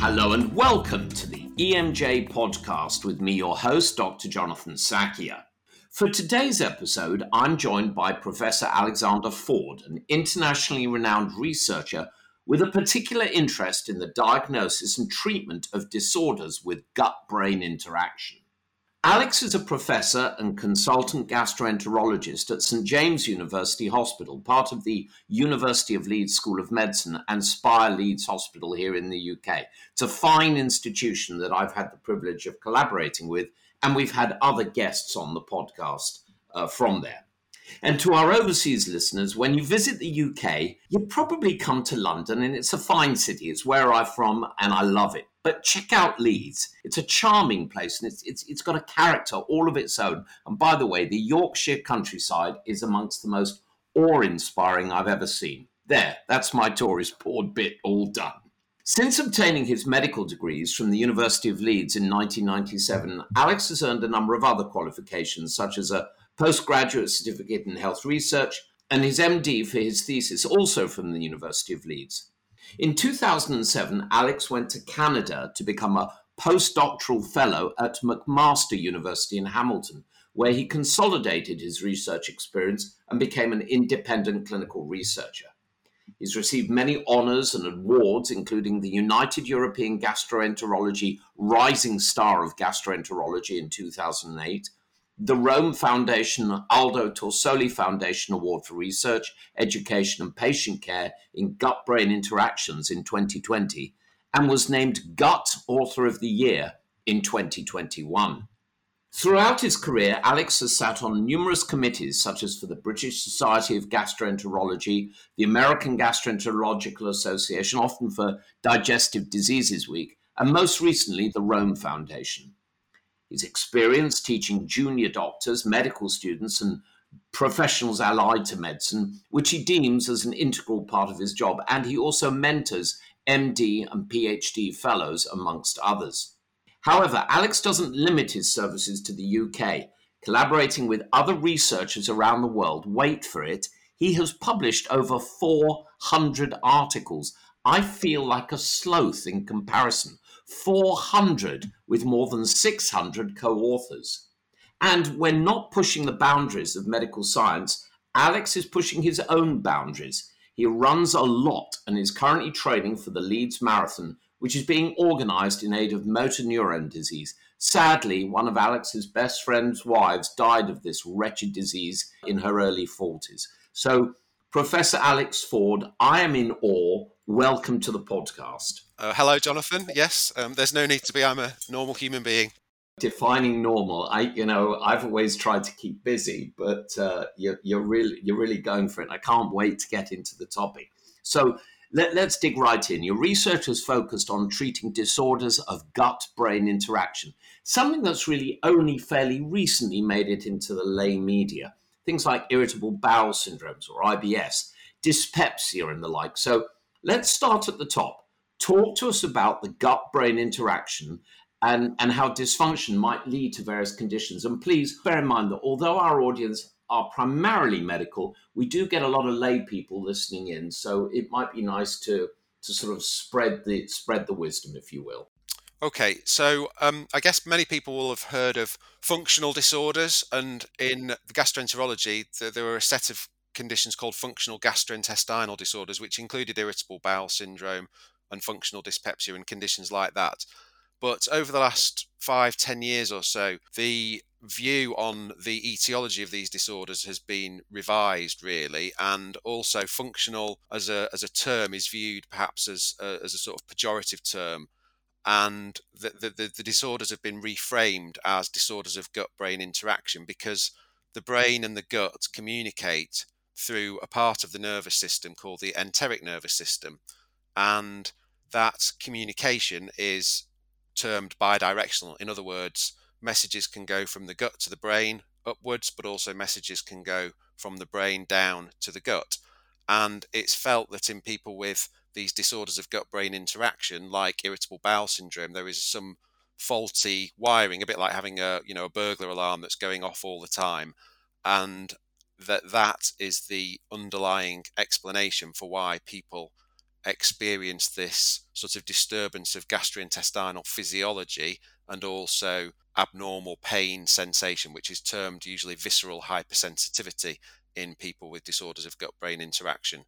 Hello and welcome to the EMJ podcast with me, your host, Dr. Jonathan Sackier. For today's episode, I'm joined by Professor Alexander Ford, an internationally renowned researcher with a particular interest in the diagnosis and treatment of disorders with gut brain interaction. Alex is a professor and consultant gastroenterologist at St James University Hospital, part of the University of Leeds School of Medicine and Spire Leeds Hospital here in the UK. It's a fine institution that I've had the privilege of collaborating with, and we've had other guests on the podcast uh, from there. And to our overseas listeners, when you visit the UK, you probably come to London, and it's a fine city. It's where I'm from, and I love it. But check out Leeds. It's a charming place, and it's, it's, it's got a character all of its own. And by the way, the Yorkshire countryside is amongst the most awe inspiring I've ever seen. There, that's my tourist board bit all done. Since obtaining his medical degrees from the University of Leeds in 1997, Alex has earned a number of other qualifications, such as a postgraduate certificate in health research, and his MD for his thesis, also from the University of Leeds. In 2007, Alex went to Canada to become a postdoctoral fellow at McMaster University in Hamilton, where he consolidated his research experience and became an independent clinical researcher. He's received many honors and awards, including the United European Gastroenterology Rising Star of Gastroenterology in 2008, the Rome Foundation Aldo Torsoli Foundation Award for Research, Education and Patient Care in Gut Brain Interactions in 2020, and was named Gut Author of the Year in 2021. Throughout his career, Alex has sat on numerous committees, such as for the British Society of Gastroenterology, the American Gastroenterological Association, often for Digestive Diseases Week, and most recently, the Rome Foundation. His experience teaching junior doctors, medical students, and professionals allied to medicine, which he deems as an integral part of his job, and he also mentors MD and PhD fellows, amongst others. However, Alex doesn't limit his services to the UK. Collaborating with other researchers around the world, wait for it, he has published over 400 articles. I feel like a sloth in comparison. 400 with more than 600 co authors. And when not pushing the boundaries of medical science, Alex is pushing his own boundaries. He runs a lot and is currently training for the Leeds Marathon, which is being organized in aid of motor neuron disease. Sadly, one of Alex's best friend's wives died of this wretched disease in her early 40s. So, Professor Alex Ford, I am in awe. Welcome to the podcast. Uh, hello, Jonathan. Yes, um, there's no need to be. I'm a normal human being. Defining normal, I you know I've always tried to keep busy, but uh, you're, you're really you're really going for it. I can't wait to get into the topic. So let, let's dig right in. Your research has focused on treating disorders of gut-brain interaction, something that's really only fairly recently made it into the lay media things like irritable bowel syndromes or IBS, dyspepsia, and the like. So let's start at the top. Talk to us about the gut brain interaction and, and how dysfunction might lead to various conditions. And please bear in mind that although our audience are primarily medical, we do get a lot of lay people listening in. So it might be nice to to sort of spread the spread the wisdom, if you will. Okay, so um, I guess many people will have heard of functional disorders, and in gastroenterology, there, were a set of conditions called functional gastrointestinal disorders, which included irritable bowel syndrome and functional dyspepsia and conditions like that. But over the last five, ten years or so, the view on the etiology of these disorders has been revised, really, and also functional as a as a term is viewed perhaps as a, as a sort of pejorative term and the, the, the, disorders have been reframed as disorders of gut brain interaction because the brain and the gut communicate through a part of the nervous system called the enteric nervous system. And that communication is termed bidirectional. In other words, messages can go from the gut to the brain upwards, but also messages can go from the brain down to the gut. And it's felt that in people with these disorders of gut brain interaction, like irritable bowel syndrome, there is some faulty wiring, a bit like having a you know a burglar alarm that's going off all the time, and that that is the underlying explanation for why people experience this sort of disturbance of gastrointestinal physiology and also abnormal pain sensation, which is termed usually visceral hypersensitivity in people with disorders of gut brain interaction.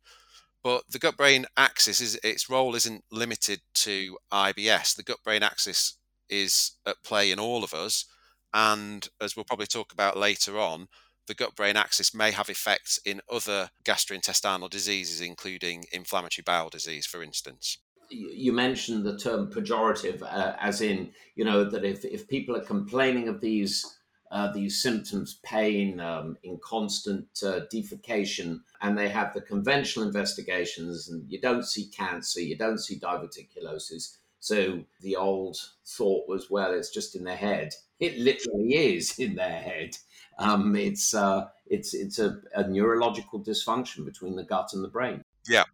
But the gut brain axis is its role isn't limited to IBS. The gut brain axis is at play in all of us. And as we'll probably talk about later on, the gut brain axis may have effects in other gastrointestinal diseases, including inflammatory bowel disease, for instance. You mentioned the term pejorative, uh, as in, you know, that if, if people are complaining of these uh, these symptoms, pain, um, inconstant uh, defecation, and they have the conventional investigations, and you don't see cancer, you don't see diverticulosis. So the old thought was, well, it's just in their head. It literally is in their head. Um, it's uh, it's it's a, a neurological dysfunction between the gut and the brain. Yeah.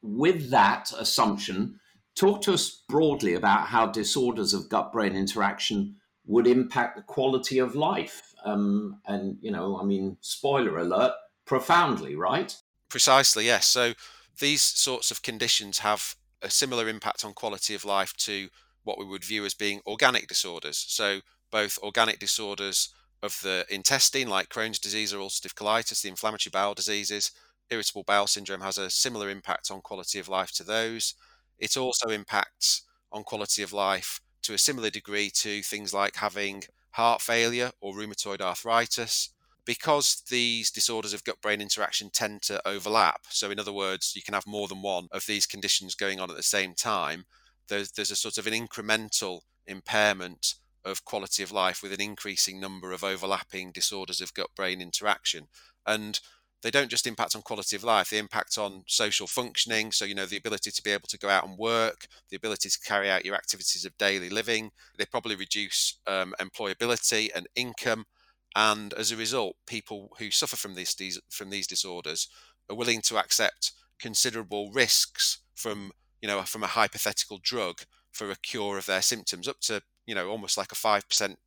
With that assumption, talk to us broadly about how disorders of gut-brain interaction would impact the quality of life. Um, and you know, I mean, spoiler alert, profoundly, right? Precisely, yes. So these sorts of conditions have a similar impact on quality of life to what we would view as being organic disorders. So both organic disorders of the intestine, like Crohn's disease or ulcerative colitis, the inflammatory bowel diseases. Irritable bowel syndrome has a similar impact on quality of life to those. It also impacts on quality of life to a similar degree to things like having heart failure or rheumatoid arthritis. Because these disorders of gut brain interaction tend to overlap, so in other words, you can have more than one of these conditions going on at the same time, there's, there's a sort of an incremental impairment of quality of life with an increasing number of overlapping disorders of gut brain interaction. And they don't just impact on quality of life, they impact on social functioning. So, you know, the ability to be able to go out and work, the ability to carry out your activities of daily living. They probably reduce um, employability and income. And as a result, people who suffer from these, from these disorders are willing to accept considerable risks from, you know, from a hypothetical drug for a cure of their symptoms, up to you know almost like a five percent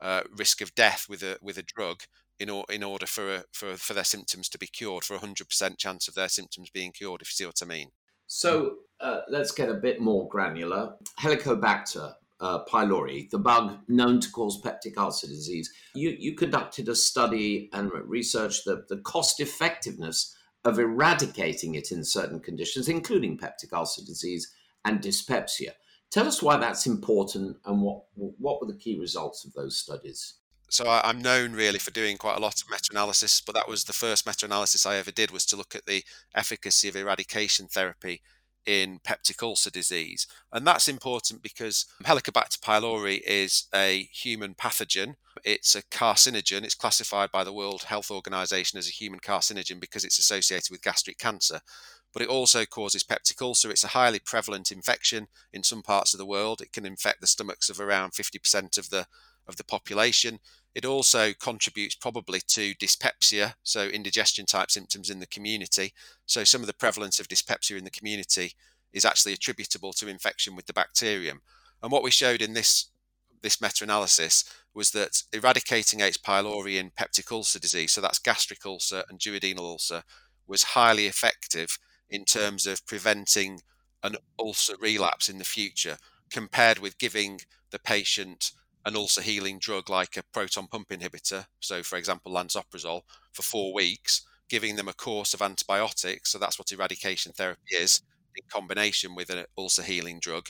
uh, risk of death with a with a drug in, or, in order for a, for for their symptoms to be cured, for a hundred percent chance of their symptoms being cured. If you see what I mean. So uh, let's get a bit more granular. Helicobacter uh, pylori, the bug known to cause peptic ulcer disease. You, you conducted a study and researched the, the cost effectiveness of eradicating it in certain conditions, including peptic ulcer disease and dyspepsia. Tell us why that's important and what what were the key results of those studies? So I'm known really for doing quite a lot of meta-analysis, but that was the first meta-analysis I ever did was to look at the efficacy of eradication therapy in peptic ulcer disease. And that's important because Helicobacter pylori is a human pathogen. It's a carcinogen. It's classified by the World Health Organization as a human carcinogen because it's associated with gastric cancer but it also causes peptic ulcer. It's a highly prevalent infection in some parts of the world. It can infect the stomachs of around 50% of the of the population. It also contributes probably to dyspepsia, so indigestion type symptoms in the community. So some of the prevalence of dyspepsia in the community is actually attributable to infection with the bacterium. And what we showed in this this meta-analysis was that eradicating H. pylori in peptic ulcer disease, so that's gastric ulcer and duodenal ulcer, was highly effective in terms of preventing an ulcer relapse in the future compared with giving the patient an ulcer healing drug like a proton pump inhibitor, so for example lansoprazole, for four weeks, giving them a course of antibiotics, so that's what eradication therapy is, in combination with an ulcer healing drug,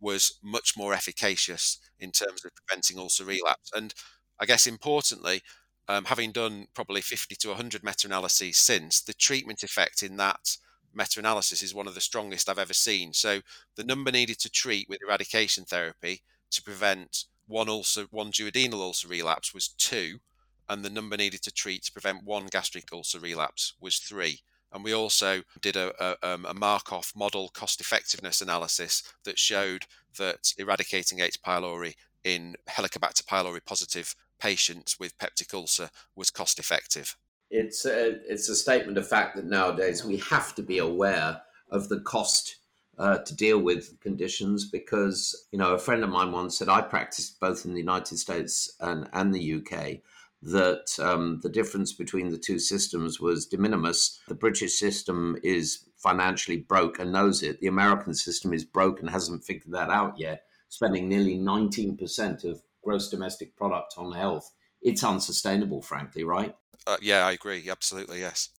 was much more efficacious in terms of preventing ulcer relapse. And I guess importantly, um, having done probably 50 to 100 meta analyses since, the treatment effect in that meta analysis is one of the strongest I've ever seen. So the number needed to treat with eradication therapy to prevent one ulcer, one duodenal ulcer relapse was two, and the number needed to treat to prevent one gastric ulcer relapse was three. And we also did a, a, um, a Markov model cost effectiveness analysis that showed that eradicating H. pylori in Helicobacter pylori positive patients with peptic ulcer was cost effective it's a, it's a statement of fact that nowadays we have to be aware of the cost uh, to deal with conditions because you know a friend of mine once said I practiced both in the United States and, and the UK that um, the difference between the two systems was de minimis. The British system is financially broke and knows it. The American system is broke and hasn't figured that out yet, spending nearly 19% of gross domestic product on health. It's unsustainable, frankly, right? Uh, yeah, I agree. Absolutely, yes.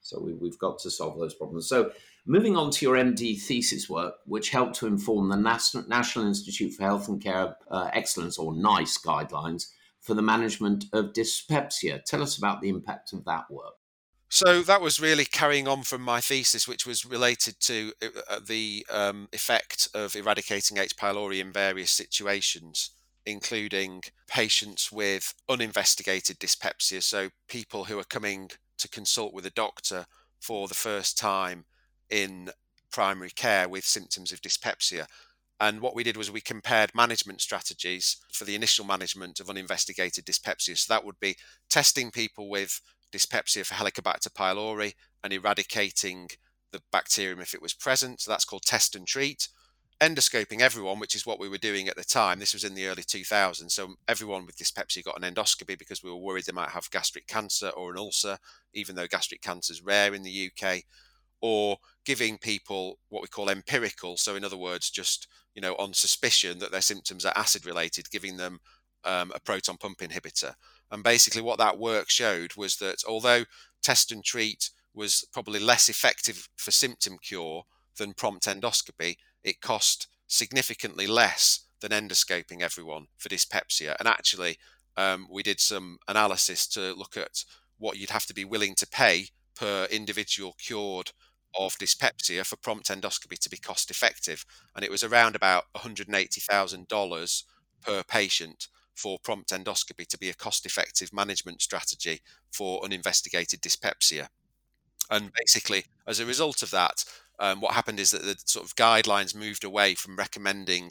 So we, have got to solve those problems. So moving on to your MD thesis work, which helped to inform the National, Institute for Health and Care uh, Excellence, or NICE guidelines for the management of dyspepsia. Tell us about the impact of that work. So that was really carrying on from my thesis, which was related to uh, uh, the um, effect of eradicating H. pylori in various situations, including patients with uninvestigated dyspepsia. So people who are coming to consult with a doctor for the first time in primary care with symptoms of dyspepsia. And what we did was we compared management strategies for the initial management of uninvestigated dyspepsia. So that would be testing people with dyspepsia for Helicobacter pylori and eradicating the bacterium if it was present. So that's called test and treat. Endoscoping everyone, which is what we were doing at the time. This was in the early 2000s. So everyone with dyspepsia got an endoscopy because we were worried they might have gastric cancer or an ulcer, even though gastric cancer is rare in the UK. Or giving people what we call empirical. So in other words, just you know on suspicion that their symptoms are acid related, giving them um, a proton pump inhibitor. And basically, what that work showed was that although test and treat was probably less effective for symptom cure than prompt endoscopy, it cost significantly less than endoscoping everyone for dyspepsia. And actually, um, we did some analysis to look at what you'd have to be willing to pay per individual cured of dyspepsia for prompt endoscopy to be cost effective. And it was around about $180,000 per patient for prompt endoscopy to be a cost effective management strategy for uninvestigated dyspepsia. And basically, as a result of that, um, what happened is that the sort of guidelines moved away from recommending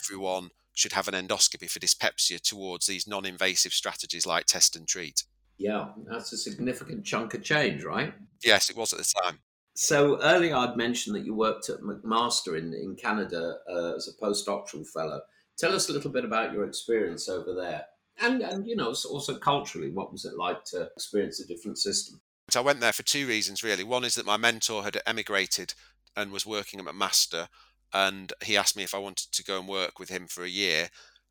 everyone should have an endoscopy for dyspepsia towards these non invasive strategies like test and treat. Yeah, that's a significant chunk of change, right? Yes, it was at the time. So earlier I'd mentioned that you worked at McMaster in, in Canada uh, as a postdoctoral fellow. Tell us a little bit about your experience over there. And, and you know, also culturally, what was it like to experience a different system? I went there for two reasons, really. One is that my mentor had emigrated and was working at McMaster, and he asked me if I wanted to go and work with him for a year.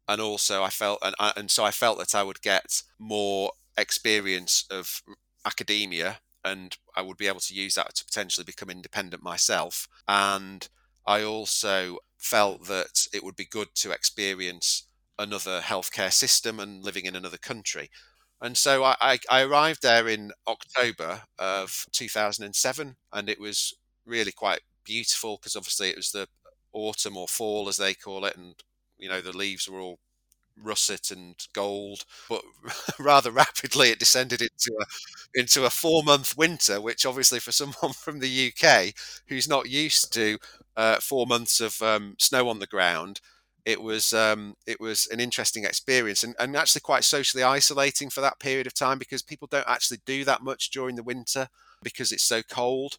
And also, I felt, and, I, and so I felt that I would get more experience of academia and I would be able to use that to potentially become independent myself. And I also felt that it would be good to experience another healthcare system and living in another country. And so I, I, arrived there in October of 2007, and it was really quite beautiful because obviously it was the autumn or fall, as they call it, and you know the leaves were all russet and gold, but rather rapidly it descended into a into a four month winter, which obviously for someone from the UK who's not used to uh, four months of um, snow on the ground, it was um, it was an interesting experience and, and actually quite socially isolating for that period of time because people don't actually do that much during the winter because it's so cold.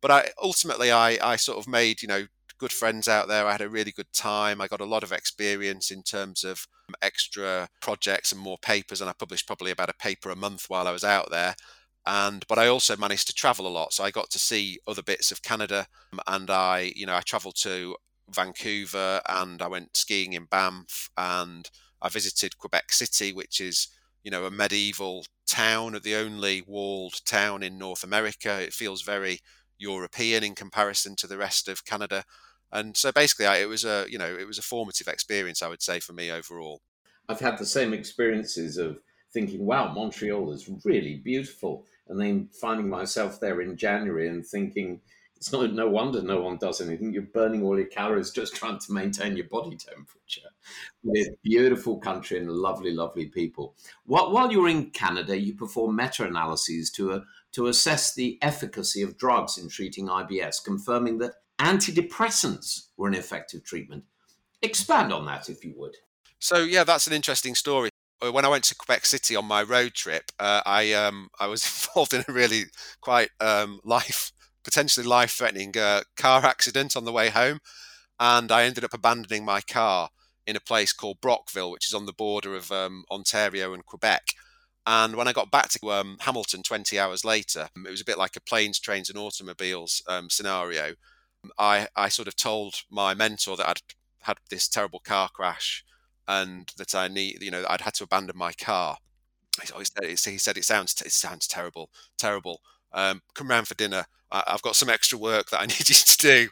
But I ultimately I, I sort of made you know good friends out there. I had a really good time. I got a lot of experience in terms of um, extra projects and more papers, and I published probably about a paper a month while I was out there. And but I also managed to travel a lot, so I got to see other bits of Canada, um, and I, you know, I travelled to Vancouver and I went skiing in Banff, and I visited Quebec City, which is you know a medieval town, the only walled town in North America. It feels very European in comparison to the rest of Canada. And so basically, I, it was a you know it was a formative experience, I would say, for me overall. I've had the same experiences of thinking, "Wow, Montreal is really beautiful," and then finding myself there in January and thinking, "It's not no wonder no one does anything. You're burning all your calories just trying to maintain your body temperature." It's beautiful country and lovely, lovely people. While, while you're in Canada, you perform meta-analyses to a, to assess the efficacy of drugs in treating IBS, confirming that antidepressants were an effective treatment. Expand on that, if you would. So, yeah, that's an interesting story. Uh, when I went to Quebec City on my road trip, uh, I um, I was involved in a really quite um, life potentially life threatening uh, car accident on the way home, and I ended up abandoning my car in a place called Brockville, which is on the border of um, Ontario and Quebec. And when I got back to um, Hamilton 20 hours later, it was a bit like a planes, trains, and automobiles um, scenario. I, I sort of told my mentor that I'd had this terrible car crash and that I need, you know, I'd had to abandon my car. He said, he said it sounds it sounds terrible, terrible. Um, come round for dinner. I, I've got some extra work that I need you to do.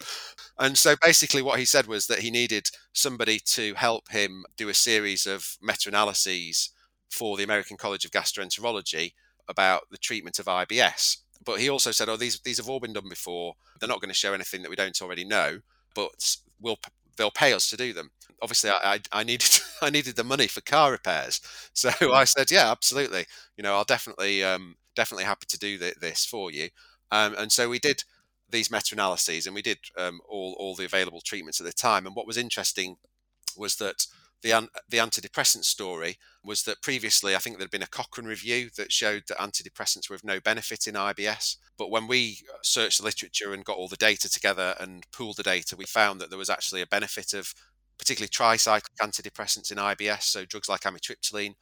And so basically, what he said was that he needed somebody to help him do a series of meta analyses for the American College of Gastroenterology about the treatment of IBS. But he also said, "Oh, these these have all been done before. They're not going to show anything that we don't already know, but we'll they'll pay us to do them." Obviously, I, I, I needed I needed the money for car repairs, so I said, "Yeah, absolutely. You know, I'll definitely um, definitely happy to do this for you." Um, and so we did these meta-analyses, and we did um, all all the available treatments at the time. And what was interesting was that the the antidepressant story was that previously I think there'd been a Cochrane review that showed that antidepressants were of no benefit in IBS. But when we uh, searched the literature and got all the data together and pooled the data, we found that there was actually a benefit of particularly tricyclic antidepressants in IBS, so drugs like amitriptyline.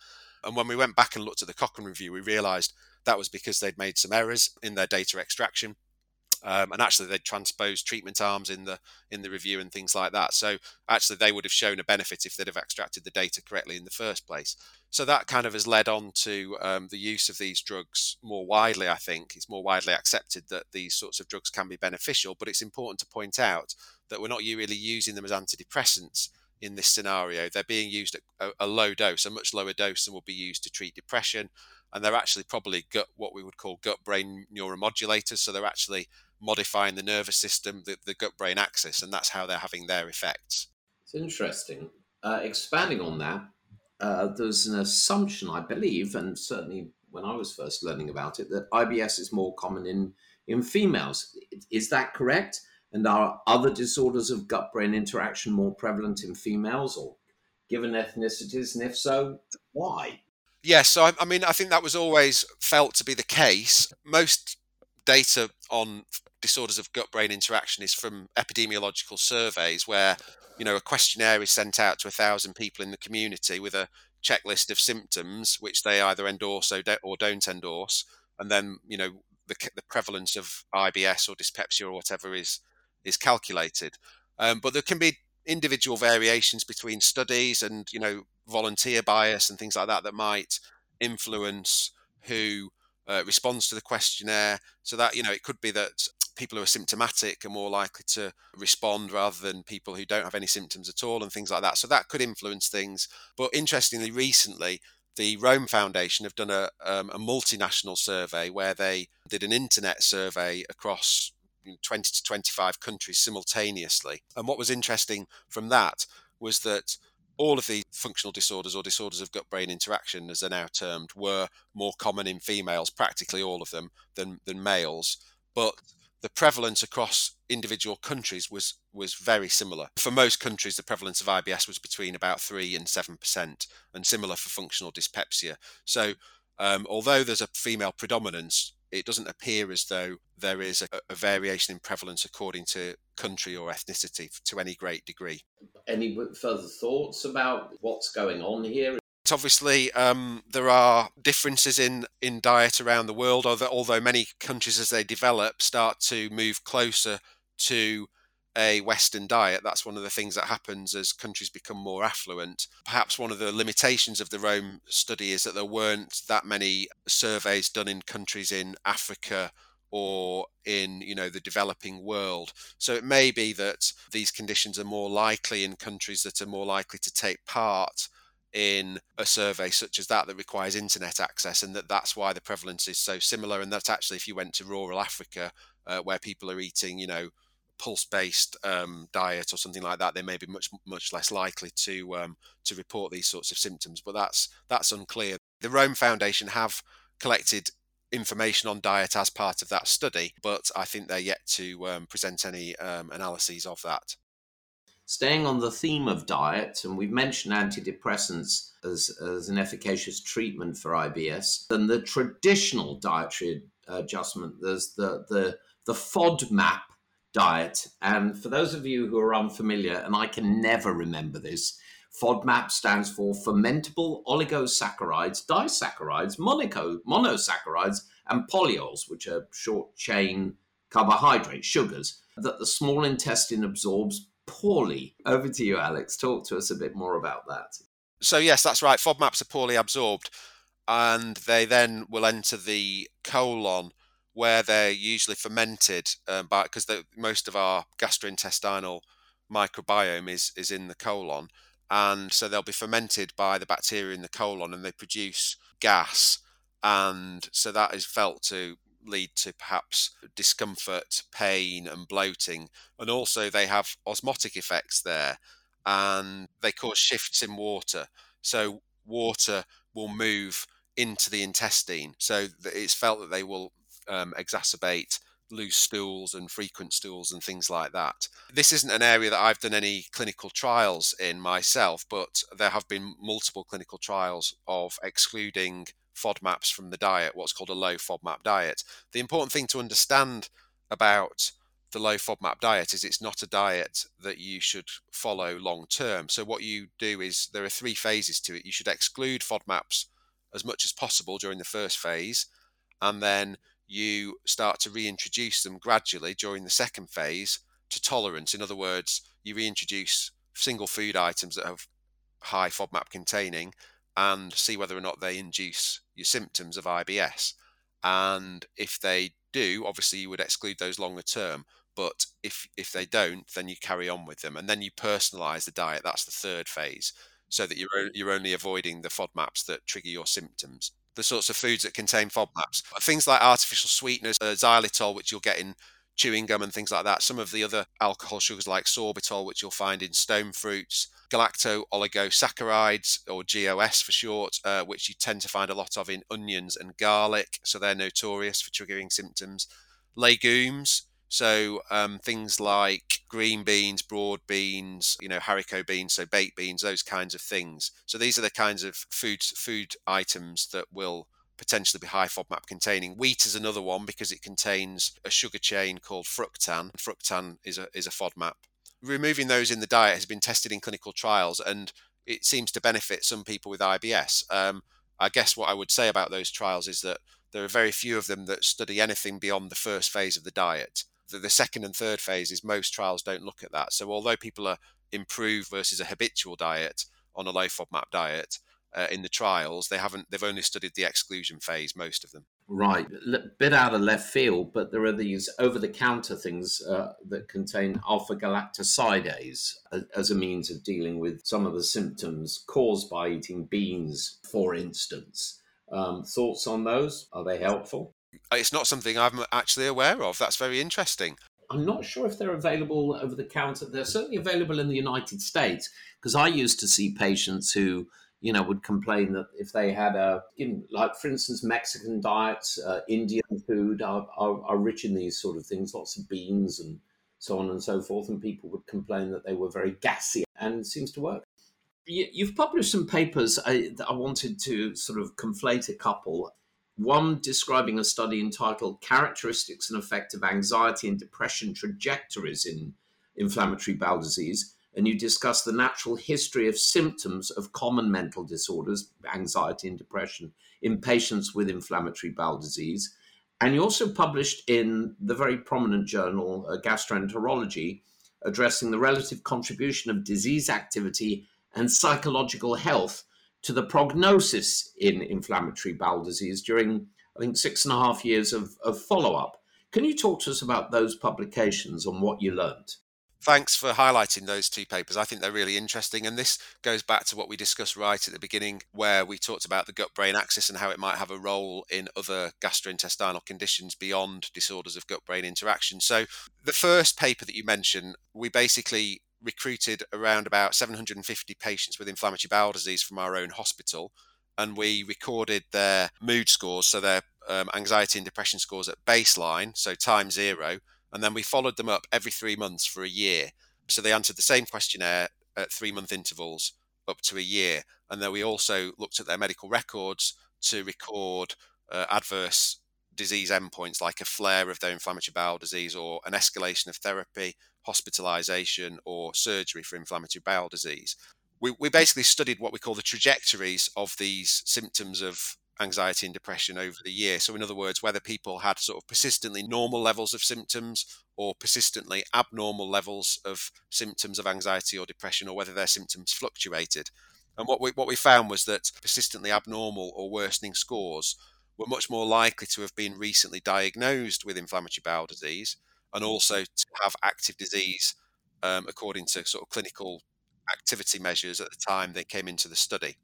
And when we went back and looked at the Cochrane review, we realised that was because they'd made some errors in their data extraction. Um, and actually they'd transposed treatment arms in the in the review and things like that. So actually they would have shown a benefit if they'd have extracted the data correctly in the first place. So that kind of has led on to um, the use of these drugs more widely. I think it's more widely accepted that these sorts of drugs can be beneficial. But it's important to point out that we're not really using them as antidepressants in this scenario. They're being used at a, a low dose, a much lower dose than will be used to treat depression and they're actually probably gut what we would call gut brain neuromodulators. So they're actually modifying the nervous system, the, the gut brain axis, and that's how they're having their effects. It's interesting. Uh, expanding on that, uh, there's an assumption, I believe, and certainly when I was first learning about it, that IBS is more common in, in females. Is that correct? And are other disorders of gut brain interaction more prevalent in females or given ethnicities? And if so, why? Yes, so I, I mean, I think that was always felt to be the case. Most data on disorders of gut brain interaction is from epidemiological surveys where you know a questionnaire is sent out to a thousand people in the community with a checklist of symptoms which they either endorse or, or don't endorse and then you know the, the, prevalence of IBS or dyspepsia or whatever is is calculated um, but there can be individual variations between studies and you know volunteer bias and things like that that might influence who uh, responds to the questionnaire. So that you know, it could be that people who are symptomatic are more likely to respond rather than people who don't have any symptoms at all, and things like that. So that could influence things. But interestingly, recently. The Rome Foundation have done a, um, a multinational survey where they did an internet survey across 20 to 25 countries simultaneously. And what was interesting from that was that all of the functional disorders or disorders of gut brain interaction, as they're now termed, were more common in females, practically all of them, than, than males. But the prevalence across individual countries was was very similar. For most countries, the prevalence of IBS was between about three and seven percent, and similar for functional dyspepsia. So, um, although there's a female predominance, it doesn't appear as though there is a, a, variation in prevalence according to country or ethnicity to any great degree. Any further thoughts about what's going on here? Obviously, um, there are differences in, in diet around the world, although, although many countries, as they develop, start to move closer to a Western diet. That's one of the things that happens as countries become more affluent. Perhaps one of the limitations of the Rome study is that there weren't that many surveys done in countries in Africa or in you know the developing world so it may be that these conditions are more likely in countries that are more likely to take part in a survey such as that that requires internet access and that that's why the prevalence is so similar and that actually if you went to rural africa uh, where people are eating you know pulse based um, diet or something like that, they may be much much less likely to um, to report these sorts of symptoms. But that's that's unclear. The Rome Foundation have collected information on diet as part of that study, but I think they're yet to um, present any um, analyses of that. Staying on the theme of diet, and we've mentioned antidepressants as, as an efficacious treatment for IBS, then the traditional dietary adjustment, there's the, the, the FODMAP diet. And for those of you who are unfamiliar, and I can never remember this, FODMAP stands for fermentable oligosaccharides, disaccharides, monoco, monosaccharides, and polyols, which are short chain carbohydrate sugars that the small intestine absorbs poorly. Over to you, Alex. Talk to us a bit more about that. So, yes, that's right. FODMAPs are poorly absorbed and they then will enter the colon where they're usually fermented um, because most of our gastrointestinal microbiome is is in the colon and so they'll be fermented by the bacteria in the colon and they produce gas and so that is felt to lead to perhaps discomfort pain and bloating. And also they have osmotic effects there and they cause shifts in water. So water will move into the intestine. So it's felt that they will um, exacerbate loose stools and frequent stools and things like that. This isn't an area that I've done any clinical trials in myself, but there have been multiple clinical trials of excluding FODMAPs from the diet, what's called a low FODMAP diet. The important thing to understand about the low FODMAP diet is it's not a diet that you should follow long term. So what you do is there are three phases to it. You should exclude FODMAPs as much as possible during the first phase, and then you start to reintroduce them gradually during the second phase to tolerance. In other words, you reintroduce single food items that have high FODMAP containing and see whether or not they induce your symptoms of IBS. And if they do, obviously you would exclude those longer term. But if if they don't, then you carry on with them, and then you personalize the diet. That's the third phase, so that you're you're only avoiding the FODMAPs that trigger your symptoms the sorts of foods that contain FODMAPs. Things like artificial sweeteners, uh, xylitol, which you'll get in chewing gum and things like that. Some of the other alcohol sugars like sorbitol, which you'll find in stone fruits, galacto oligosaccharides or GOS for short, uh, which you tend to find a lot of in onions and garlic. So they're notorious for triggering symptoms. Legumes, so um, things like green beans, broad beans, you know, haricot beans, so baked beans, those kinds of things. So these are the kinds of food food items that will potentially be high FODMAP containing. Wheat is another one because it contains a sugar chain called fructan. Fructan is a is a FODMAP. Removing those in the diet has been tested in clinical trials, and it seems to benefit some people with IBS. Um, I guess what I would say about those trials is that there are very few of them that study anything beyond the first phase of the diet the, the second and third phases, most trials don't look at that. So although people are improved versus a habitual diet on a low FODMAP diet, uh, in the trials, they haven't. They've only studied the exclusion phase. Most of them. Right, a bit out of left field, but there are these over-the-counter things uh, that contain alpha-galactosidase as a means of dealing with some of the symptoms caused by eating beans, for instance. Um, thoughts on those? Are they helpful? it's not something I'm actually aware of. That's very interesting. I'm not sure if they're available over the counter. They're certainly available in the United States because I used to see patients who, you know, would complain that if they had a, you know, like for instance, Mexican diets, uh, Indian food are, are, are rich in these sort of things, lots of beans and so on and so forth, and people would complain that they were very gassy, and it seems to work. You've published some papers. I, I wanted to sort of conflate a couple one describing a study entitled Characteristics and Effect of Anxiety and Depression Trajectories in Inflammatory Bowel Disease. And you discuss the natural history of symptoms of common mental disorders, anxiety and depression, in patients with inflammatory bowel disease. And you also published in the very prominent journal uh, Gastroenterology, addressing the relative contribution of disease activity and psychological health to the prognosis in inflammatory bowel disease during, I think, six and a half years of, of follow up. Can you talk to us about those publications and what you learned? Thanks for highlighting those two papers. I think they're really interesting. And this goes back to what we discussed right at the beginning, where we talked about the gut brain axis and how it might have a role in other gastrointestinal conditions beyond disorders of gut brain interaction. So, the first paper that you mentioned, we basically recruited around about 750 patients with inflammatory bowel disease from our own hospital, and we recorded their mood scores, so their um, anxiety and depression scores at baseline, so time zero, and then we followed them up every three months for a year. So they answered the same questionnaire at three month intervals up to a year, and then we also looked at their medical records to record uh, adverse disease endpoints like a flare of their inflammatory bowel disease or an escalation of therapy, hospitalization, or surgery for inflammatory bowel disease. we, we basically studied what we call the trajectories of these symptoms of anxiety and depression over the year. So, in other words, whether people had sort of persistently normal levels of symptoms or persistently abnormal levels of symptoms of anxiety or depression, or whether their symptoms fluctuated. And what we what we found was that persistently abnormal or worsening scores were much more likely to have been recently diagnosed with inflammatory bowel disease and also to have active disease um, according to sort of clinical activity measures at the time they came into the study.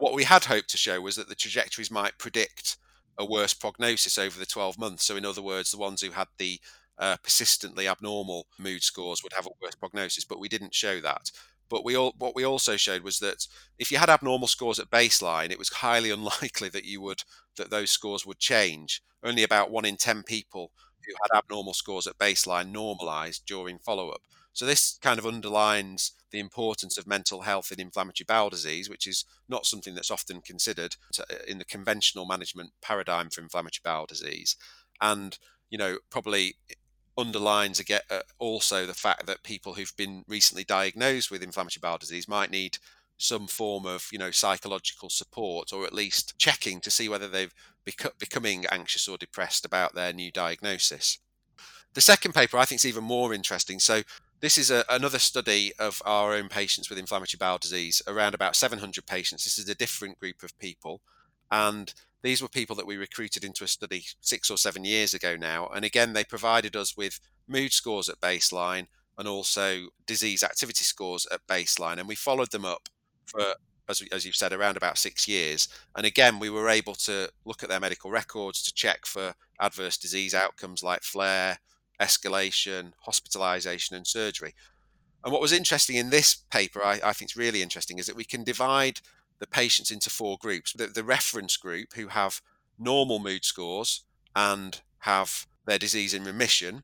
What we had hoped to show was that the trajectories might predict a worse prognosis over the 12 months. So, in other words, the ones who had the uh, persistently abnormal mood scores would have a worse prognosis, but we didn't show that. But we all, what we also showed was that if you had abnormal scores at baseline, it was highly unlikely that you would that those scores would change. Only about one in ten people who had abnormal scores at baseline normalized during follow up. So this kind of underlines the importance of mental health in inflammatory bowel disease, which is not something that's often considered in the conventional management paradigm for inflammatory bowel disease. And you know, probably underlines again uh, also the fact that people who've been recently diagnosed with inflammatory bowel disease might need some form of you know psychological support or at least checking to see whether they've beco- becoming anxious or depressed about their new diagnosis the second paper i think is even more interesting so this is a, another study of our own patients with inflammatory bowel disease around about 700 patients this is a different group of people and these were people that we recruited into a study six or seven years ago now. And again, they provided us with mood scores at baseline and also disease activity scores at baseline. And we followed them up for, as, as you've said, around about six years. And again, we were able to look at their medical records to check for adverse disease outcomes like flare, escalation, hospitalization, and surgery. And what was interesting in this paper, I, I think is really interesting, is that we can divide the patients into four groups. The, the reference group, who have normal mood scores and have their disease in remission.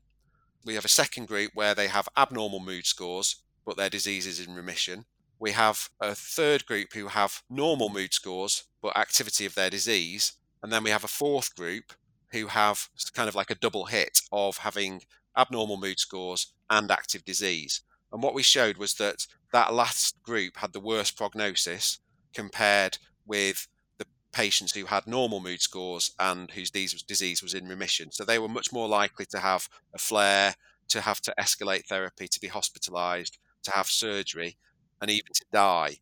We have a second group where they have abnormal mood scores, but their disease is in remission. We have a third group who have normal mood scores, but activity of their disease. And then we have a fourth group who have kind of like a double hit of having abnormal mood scores and active disease. And what we showed was that that last group had the worst prognosis compared with the patients who had normal mood scores and whose disease was in remission. So they were much more likely to have a flare, to have to escalate therapy, to be hospitalized, to have surgery, and even to die.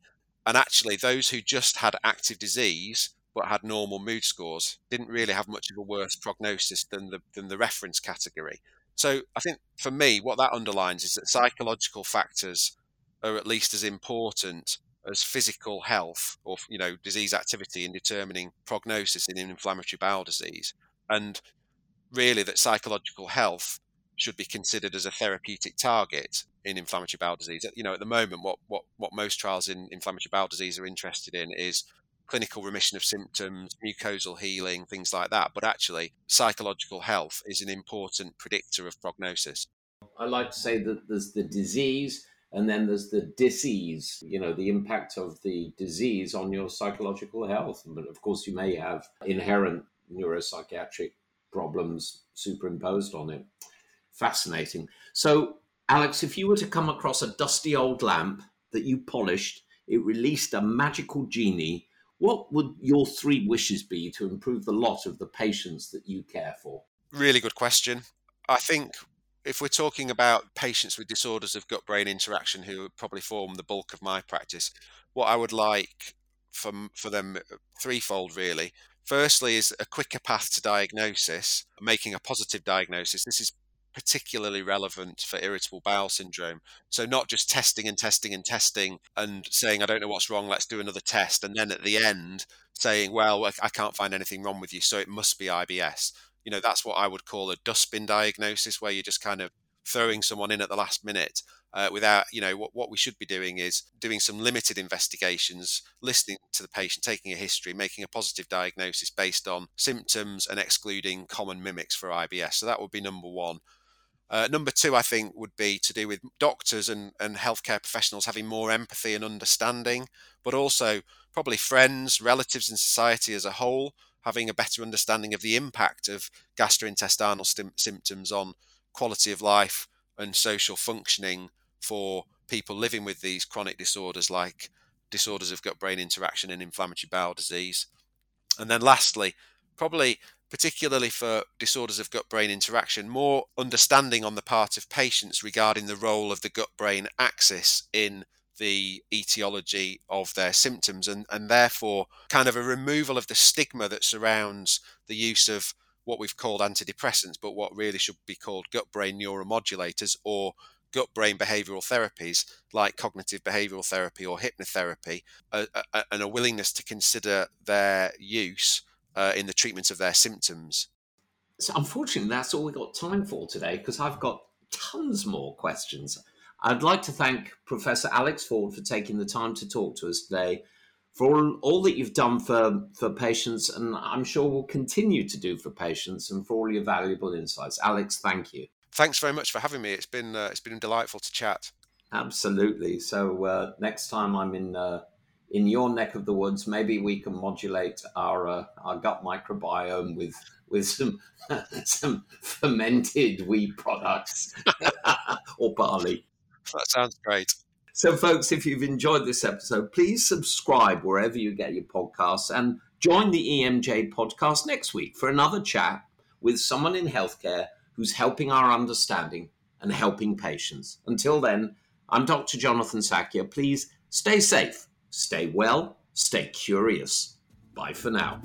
And actually, those who just had active disease but had normal mood scores didn't really have much of a worse prognosis than the than the reference category. So I think for me, what that underlines is that psychological factors are at least as important as physical health or you know disease activity in determining prognosis in inflammatory bowel disease and really that psychological health should be considered as a therapeutic target in inflammatory bowel disease you know at the moment what what what most trials in inflammatory bowel disease are interested in is clinical remission of symptoms mucosal healing things like that but actually psychological health is an important predictor of prognosis i like to say that there's the disease and then there's the disease, you know, the impact of the disease on your psychological health. But of course, you may have inherent neuropsychiatric problems superimposed on it. Fascinating. So, Alex, if you were to come across a dusty old lamp that you polished, it released a magical genie, what would your three wishes be to improve the lot of the patients that you care for? Really good question. I think if we're talking about patients with disorders of gut brain interaction who probably form the bulk of my practice, what I would like for, for them uh, threefold really. Firstly, is a quicker path to diagnosis, making a positive diagnosis. This is particularly relevant for irritable bowel syndrome. So, not just testing and testing and testing and saying, I don't know what's wrong, let's do another test. And then at the end, saying, Well, I can't find anything wrong with you, so it must be IBS you know that's what I would call a dustbin diagnosis, where you're just kind of throwing someone in at the last minute uh, without you know what, what we should be doing is doing some limited investigations listening to the patient taking a history making a positive diagnosis based on symptoms and excluding common mimics for ibs so that would be number one uh, number two, I think, would be to do with doctors and, and healthcare professionals having more empathy and understanding, but also probably friends, relatives, and society as a whole having a better understanding of the impact of gastrointestinal symptoms on quality of life and social functioning for people living with these chronic disorders like disorders of gut brain interaction and inflammatory bowel disease. And then lastly, probably particularly for disorders of gut brain interaction, more understanding on the part of patients regarding the role of the gut brain axis in the etiology of their symptoms and, and therefore kind of a removal of the stigma that surrounds the use of what we've called antidepressants, but what really should be called gut brain neuromodulators or gut brain behavioral therapies like cognitive behavioral therapy or hypnotherapy, and a willingness to consider their use uh, in the treatment of their symptoms. So, unfortunately, that's all we've got time for today because I've got tons more questions. I'd like to thank Professor Alex Ford for taking the time to talk to us today, for all, all that you've done for, for patients, and I'm sure will continue to do for patients, and for all your valuable insights. Alex, thank you. Thanks very much for having me. It's been uh, it's been delightful to chat. Absolutely. So uh, next time I'm in uh, in your neck of the woods, maybe we can modulate our uh, our gut microbiome with with some some fermented wheat products or barley. That sounds great. So, folks, if you've enjoyed this episode, please subscribe wherever you get your podcasts and join the EMJ podcast next week for another chat with someone in healthcare who's helping our understanding and helping patients. Until then, I'm Dr. Jonathan Sackier. Please stay safe, stay well, stay curious. Bye for now.